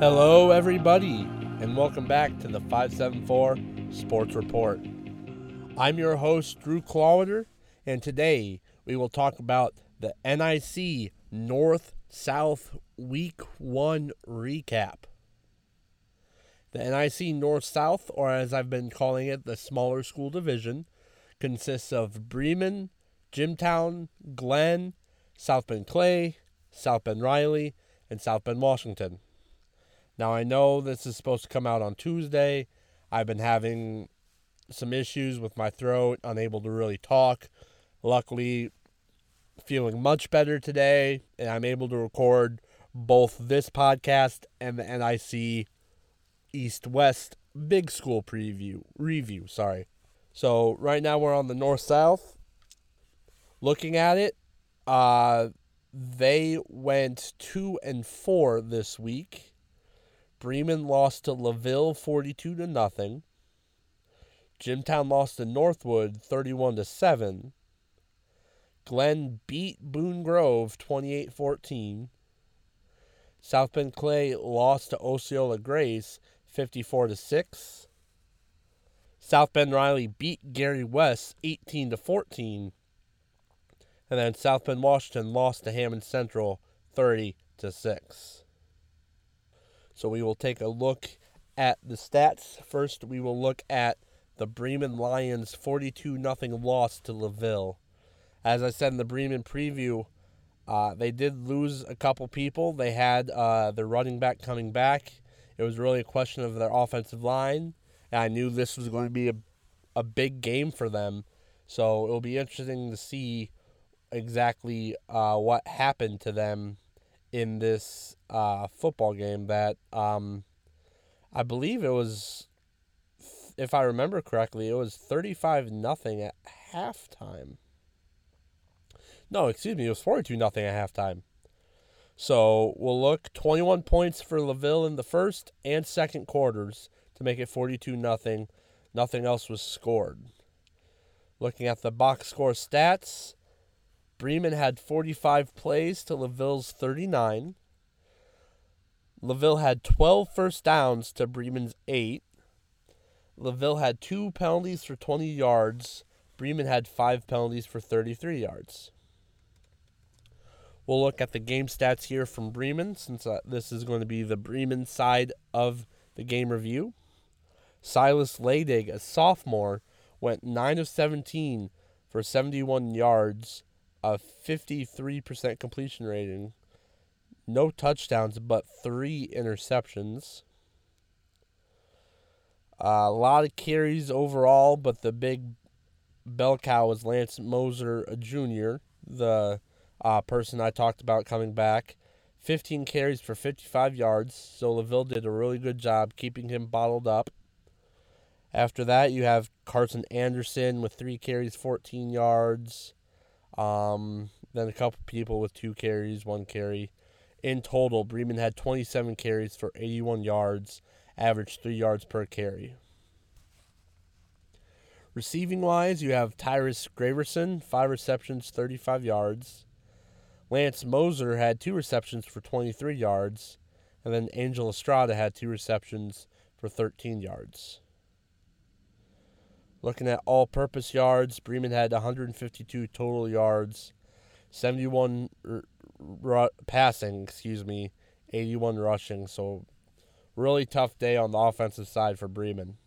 Hello, everybody, and welcome back to the 574 Sports Report. I'm your host, Drew Klawiter, and today we will talk about the NIC North South Week 1 recap. The NIC North South, or as I've been calling it, the smaller school division, consists of Bremen, Jimtown, Glenn, South Bend Clay, South Bend Riley, and South Bend Washington. Now, I know this is supposed to come out on Tuesday. I've been having some issues with my throat, unable to really talk. Luckily, feeling much better today, and I'm able to record both this podcast and the NIC East West Big School preview review. Sorry. So right now we're on the north south. Looking at it, uh, they went two and four this week. Bremen lost to LaVille forty-two to nothing. Jimtown lost to Northwood thirty-one to seven. Glenn beat Boone Grove 28-14. South Bend Clay lost to Osceola Grace 54 to 6. South Bend Riley beat Gary West 18 to 14. And then South Bend Washington lost to Hammond Central 30 to 6. So we will take a look at the stats. First, we will look at the Bremen Lions 42 0 loss to LaVille. As I said in the Bremen preview, uh, they did lose a couple people. They had uh, their running back coming back. It was really a question of their offensive line. And I knew this was going to be a, a big game for them. So it'll be interesting to see exactly uh, what happened to them in this uh, football game that um, I believe it was, if I remember correctly, it was 35 nothing at halftime. No, excuse me, it was 42 nothing at halftime. So we'll look 21 points for LaVille in the first and second quarters to make it 42 nothing. Nothing else was scored. Looking at the box score stats, Bremen had 45 plays to LaVille's 39. LaVille had 12 first downs to Bremen's 8. LaVille had two penalties for 20 yards. Bremen had five penalties for 33 yards. We'll look at the game stats here from Bremen since uh, this is going to be the Bremen side of the game review. Silas Ladig, a sophomore, went 9 of 17 for 71 yards, a 53% completion rating. No touchdowns, but three interceptions. Uh, a lot of carries overall, but the big bell cow was Lance Moser, a junior, the uh, person I talked about coming back. 15 carries for 55 yards, so LaVille did a really good job keeping him bottled up. After that, you have Carson Anderson with three carries, 14 yards. Um, then a couple people with two carries, one carry. In total, Bremen had 27 carries for 81 yards, average three yards per carry. Receiving wise, you have Tyrus Graverson, five receptions, 35 yards. Lance Moser had two receptions for 23 yards, and then Angel Estrada had two receptions for 13 yards. Looking at all purpose yards, Bremen had 152 total yards, 71 r- r- passing, excuse me, 81 rushing. So, really tough day on the offensive side for Bremen.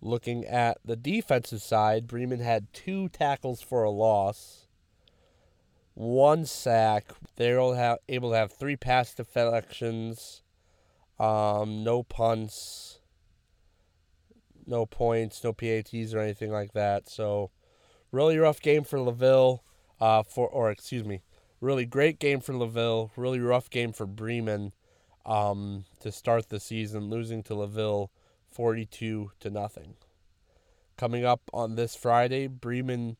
Looking at the defensive side, Bremen had two tackles for a loss, one sack. They were able to have three pass deflections, um, no punts, no points, no PATs or anything like that. So, really rough game for LaVille. Uh, for or excuse me, really great game for LaVille. Really rough game for Bremen. Um, to start the season, losing to LaVille 42 to nothing. Coming up on this Friday, Bremen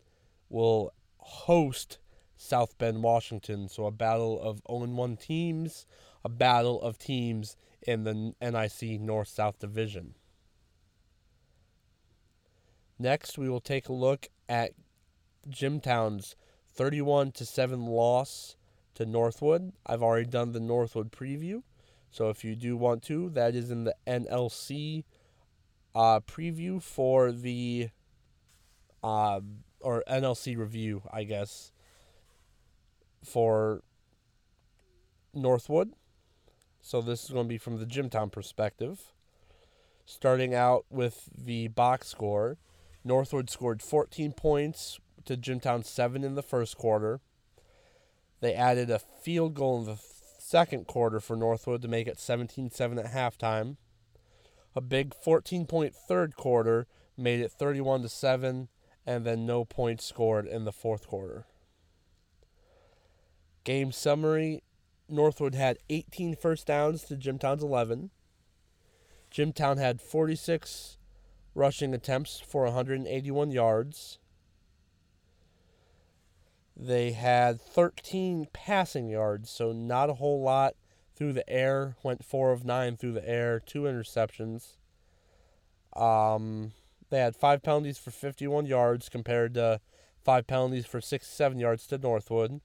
will host South Bend, Washington. So a battle of 0-1 teams, a battle of teams in the NIC North-South Division. Next, we will take a look at Jimtown's 31 to 7 loss to Northwood. I've already done the Northwood preview. So if you do want to, that is in the NLC uh, preview for the uh, or NLC review, I guess, for Northwood. So this is going to be from the Jimtown perspective. Starting out with the box score, Northwood scored 14 points to Jimtown 7 in the first quarter. They added a field goal in the second quarter for Northwood to make it 17 7 at halftime. A big 14 point third quarter made it 31 to 7, and then no points scored in the fourth quarter. Game summary Northwood had 18 first downs to Jimtown's 11. Jimtown had 46 rushing attempts for 181 yards. They had 13 passing yards, so not a whole lot through the air. Went 4 of 9 through the air, two interceptions. Um, they had five penalties for 51 yards compared to five penalties for 67 yards to Northwood.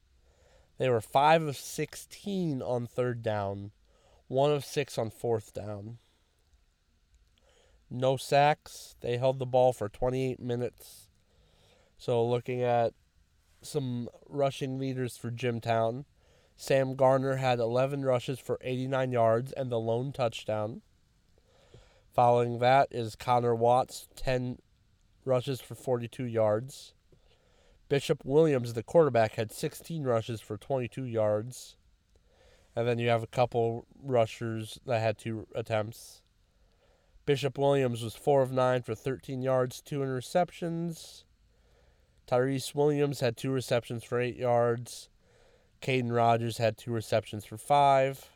They were 5 of 16 on third down, 1 of 6 on fourth down. No sacks. They held the ball for 28 minutes. So, looking at some rushing leaders for Jimtown, Sam Garner had 11 rushes for 89 yards and the lone touchdown. Following that is Connor Watts, 10 rushes for 42 yards. Bishop Williams, the quarterback, had 16 rushes for 22 yards. And then you have a couple rushers that had two attempts. Bishop Williams was 4 of 9 for 13 yards, two interceptions. Tyrese Williams had two receptions for 8 yards. Caden Rogers had two receptions for 5.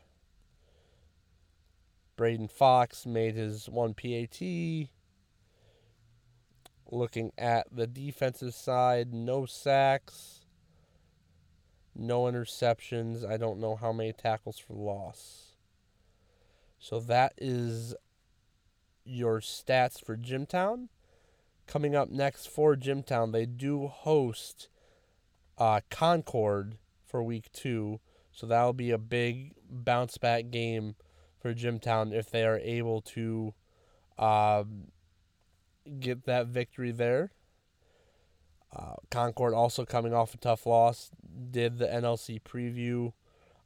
Braden Fox made his one PAT. Looking at the defensive side, no sacks, no interceptions. I don't know how many tackles for loss. So that is your stats for Jimtown. Coming up next for Jimtown, they do host uh, Concord for week two. So that'll be a big bounce back game for Jimtown if they are able to um, get that victory there. Uh, Concord also coming off a tough loss. Did the NLC preview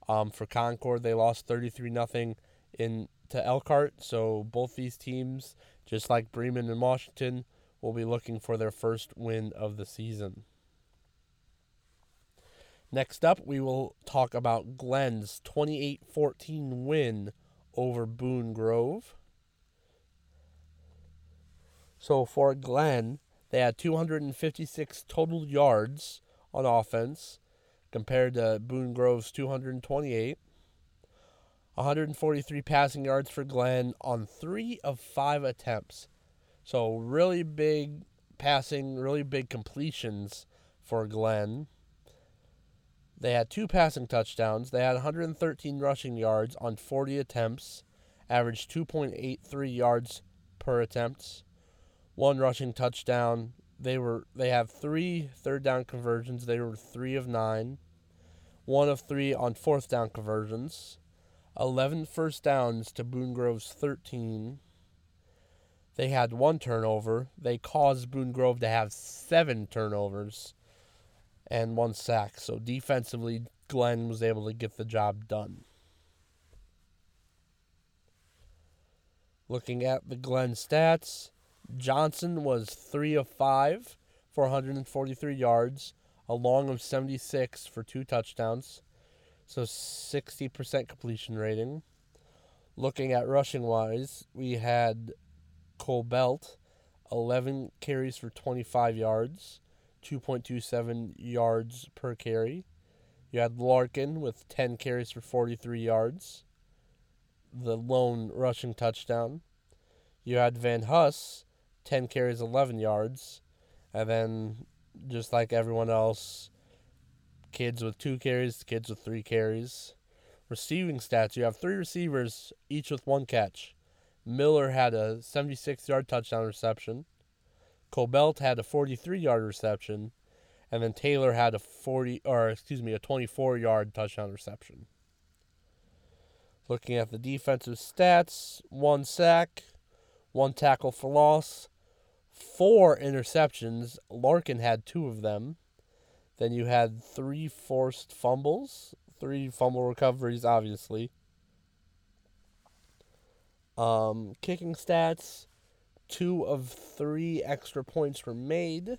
um, for Concord. They lost 33 nothing in to Elkhart. So both these teams, just like Bremen and Washington, will be looking for their first win of the season. Next up, we will talk about Glenn's 28 14 win over Boone Grove. So for Glenn, they had 256 total yards on offense compared to Boone Grove's 228. 143 passing yards for Glenn on three of five attempts. So really big passing, really big completions for Glenn. They had two passing touchdowns. They had 113 rushing yards on 40 attempts, averaged 2.83 yards per attempt one rushing touchdown. They were they have three third down conversions. They were three of nine, one of three on fourth down conversions, 11 first downs to Boone Grove's 13. They had one turnover. They caused Boone Grove to have seven turnovers and one sack. So defensively, Glenn was able to get the job done. Looking at the Glenn stats, Johnson was 3 of 5 for 143 yards, a long of 76 for two touchdowns. So 60% completion rating. Looking at rushing wise, we had Cole Belt, 11 carries for 25 yards, 2.27 yards per carry. You had Larkin with 10 carries for 43 yards, the lone rushing touchdown. You had Van Huss 10 carries, 11 yards. And then, just like everyone else, kids with two carries, kids with three carries. Receiving stats you have three receivers, each with one catch. Miller had a 76 yard touchdown reception. Colbelt had a 43 yard reception. and then Taylor had a 40 or excuse me, a 24-yard touchdown reception. Looking at the defensive stats, one sack, one tackle for loss, four interceptions. Larkin had two of them. Then you had three forced fumbles, three fumble recoveries, obviously. Um, kicking stats, two of three extra points were made.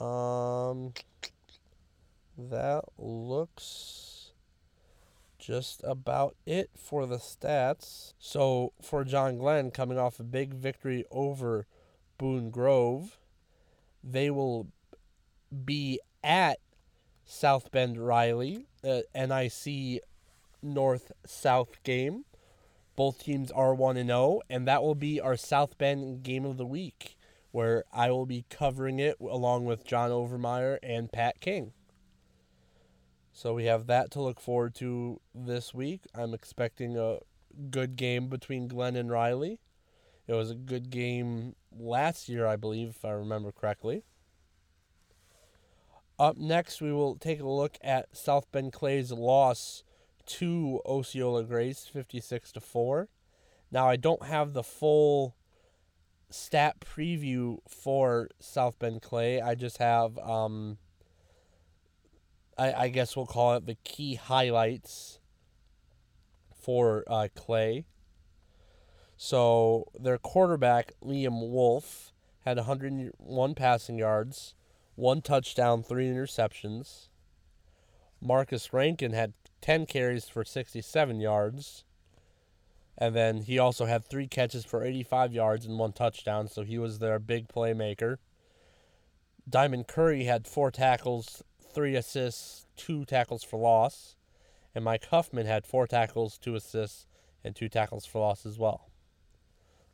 Um, that looks just about it for the stats. So for John Glenn, coming off a big victory over Boone Grove, they will be at South Bend Riley, uh, NIC North South game. Both teams are 1 and 0, and that will be our South Bend game of the week, where I will be covering it along with John Overmeyer and Pat King. So we have that to look forward to this week. I'm expecting a good game between Glenn and Riley. It was a good game last year, I believe, if I remember correctly. Up next, we will take a look at South Bend Clay's loss to Osceola Grace, 56 to 4. Now, I don't have the full stat preview for South Bend Clay. I just have um, I, I guess we'll call it the key highlights for uh, Clay. So their quarterback, Liam Wolf, had 101 passing yards, one touchdown, three interceptions. Marcus Rankin had 10 carries for 67 yards. And then he also had three catches for 85 yards and one touchdown, so he was their big playmaker. Diamond Curry had four tackles, three assists, two tackles for loss. And Mike Huffman had four tackles, two assists, and two tackles for loss as well.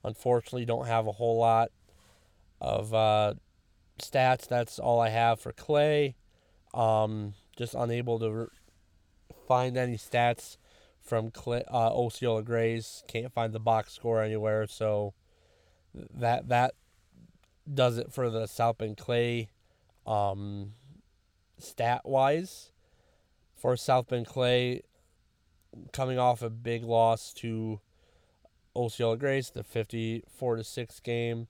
Unfortunately, don't have a whole lot of uh, stats. That's all I have for Clay. Um, just unable to re- find any stats from Clay, uh, Osceola Grace. Can't find the box score anywhere. So that that does it for the South Bend Clay um, stat wise for South Bend Clay, coming off a big loss to Osceola Grace, the 54 to 6 game.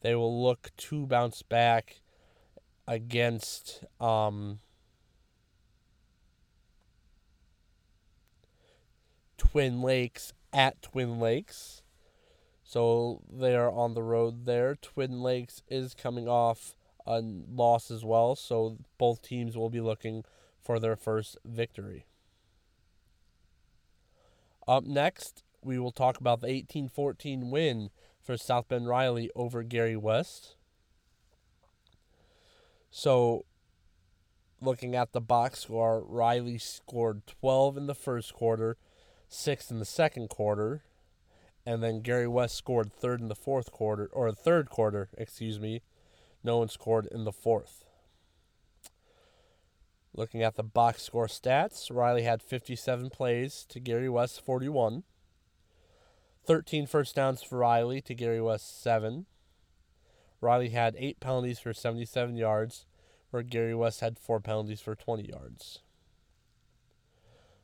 They will look to bounce back against um, Twin Lakes at Twin Lakes. So they are on the road there. Twin Lakes is coming off a loss as well, so both teams will be looking for their first victory. Up next, we will talk about the 1814 win for South Bend Riley over Gary West. So, looking at the box score, Riley scored 12 in the first quarter, 6 in the second quarter, and then Gary West scored third in the fourth quarter, or third quarter, excuse me, no one scored in the fourth. Looking at the box score stats, Riley had 57 plays to Gary West 41. 13 first downs for Riley to Gary West 7. Riley had 8 penalties for 77 yards, where Gary West had 4 penalties for 20 yards.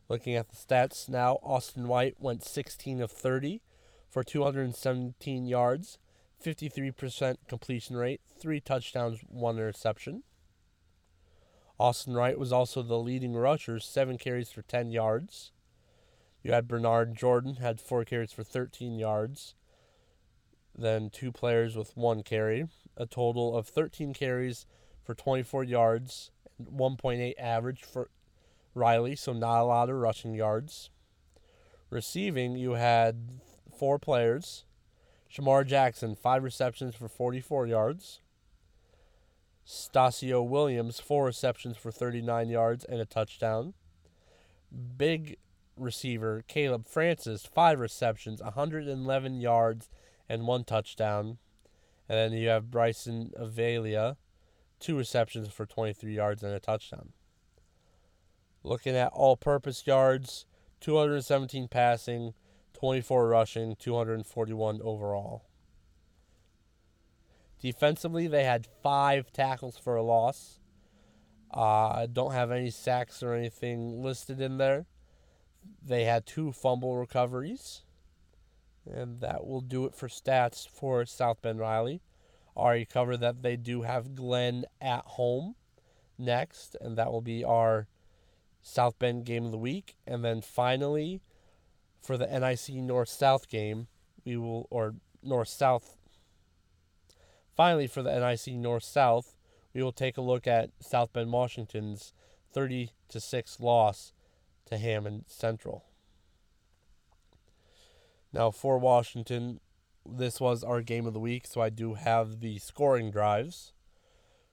Looking at the stats now, Austin White went 16 of 30 for 217 yards 53% completion rate, three touchdowns, one interception. Austin Wright was also the leading rusher, seven carries for 10 yards. You had Bernard Jordan, had four carries for 13 yards. Then two players with one carry, a total of 13 carries for 24 yards, 1.8 average for Riley, so not a lot of rushing yards. Receiving, you had four players, Shamar Jackson, five receptions for 44 yards. Stasio Williams, four receptions for 39 yards and a touchdown. Big receiver Caleb Francis, five receptions, 111 yards and one touchdown. And then you have Bryson Avelia, two receptions for 23 yards and a touchdown. Looking at all purpose yards, 217 passing, 24 rushing, 241 overall. Defensively, they had five tackles for a loss. Uh, don't have any sacks or anything listed in there. They had two fumble recoveries. And that will do it for stats for South Bend Riley. Already covered that they do have Glenn at home next, and that will be our South Bend game of the week. And then finally, for the NIC North South game, we will, or North South. Finally, for the NIC North South, we will take a look at South Bend, Washington's 30 to 6 loss to Hammond Central. Now, for Washington, this was our game of the week, so I do have the scoring drives.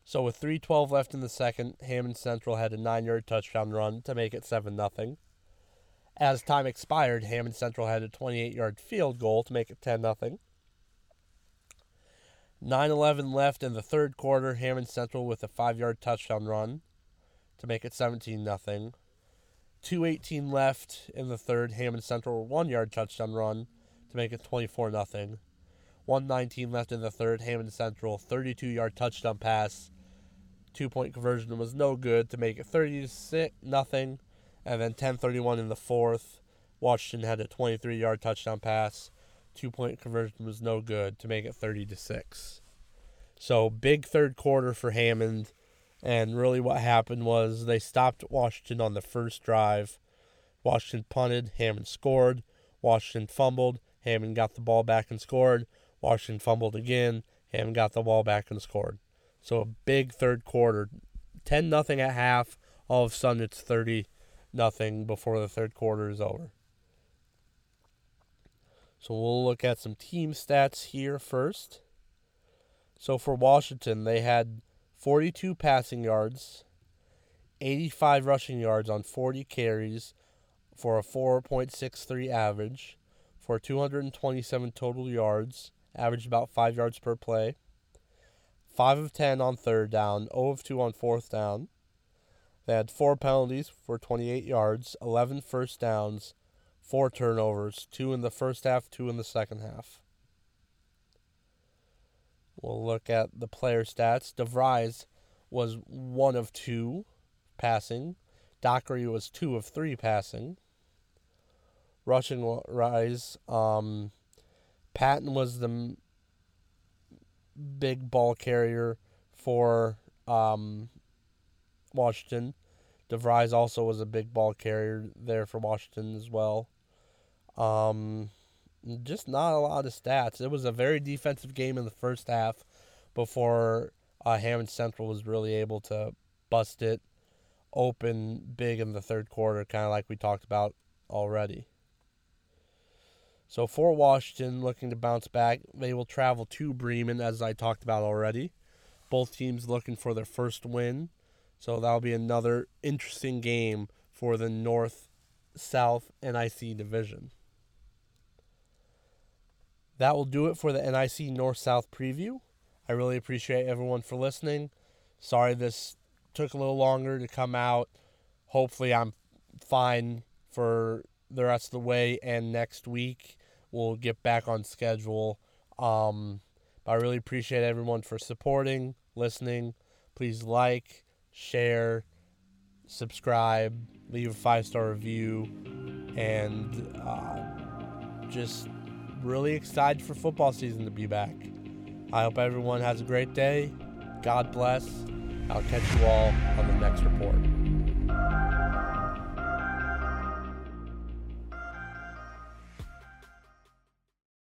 So with 3:12 left in the second, Hammond Central had a 9-yard touchdown run to make it 7 nothing. As time expired, Hammond Central had a 28-yard field goal to make it 10 nothing. 9-11 left in the third quarter, Hammond Central with a 5-yard touchdown run to make it 17 nothing. 218 left in the third. Hammond Central one yard touchdown run to make it 24 nothing. 119 left in the third. Hammond Central 32 yard touchdown pass. Two point conversion was no good to make it 36 nothing. And then 10:31 in the fourth. Washington had a 23 yard touchdown pass. Two point conversion was no good to make it 30 to 6. So big third quarter for Hammond. And really, what happened was they stopped Washington on the first drive. Washington punted, Hammond scored. Washington fumbled, Hammond got the ball back and scored. Washington fumbled again, Hammond got the ball back and scored. So a big third quarter, ten nothing at half. All of a sudden, it's thirty nothing before the third quarter is over. So we'll look at some team stats here first. So for Washington, they had 42 passing yards, 85 rushing yards on 40 carries for a 4.63 average, for 227 total yards, averaged about 5 yards per play. 5 of 10 on third down, 0 of 2 on fourth down. They had 4 penalties for 28 yards, 11 first downs, 4 turnovers, 2 in the first half, 2 in the second half. We'll look at the player stats. DeVries was one of two passing. Dockery was two of three passing. Rushing rise. Um, Patton was the m- big ball carrier for um, Washington. DeVries also was a big ball carrier there for Washington as well. Um, just not a lot of stats. It was a very defensive game in the first half before uh, Hammond Central was really able to bust it open big in the third quarter, kind of like we talked about already. So for Washington, looking to bounce back, they will travel to Bremen, as I talked about already. Both teams looking for their first win. So that'll be another interesting game for the North South NIC division. That will do it for the NIC North South preview. I really appreciate everyone for listening. Sorry this took a little longer to come out. Hopefully, I'm fine for the rest of the way, and next week we'll get back on schedule. Um, I really appreciate everyone for supporting, listening. Please like, share, subscribe, leave a five star review, and uh, just really excited for football season to be back. I hope everyone has a great day. God bless. I'll catch you all on the next report.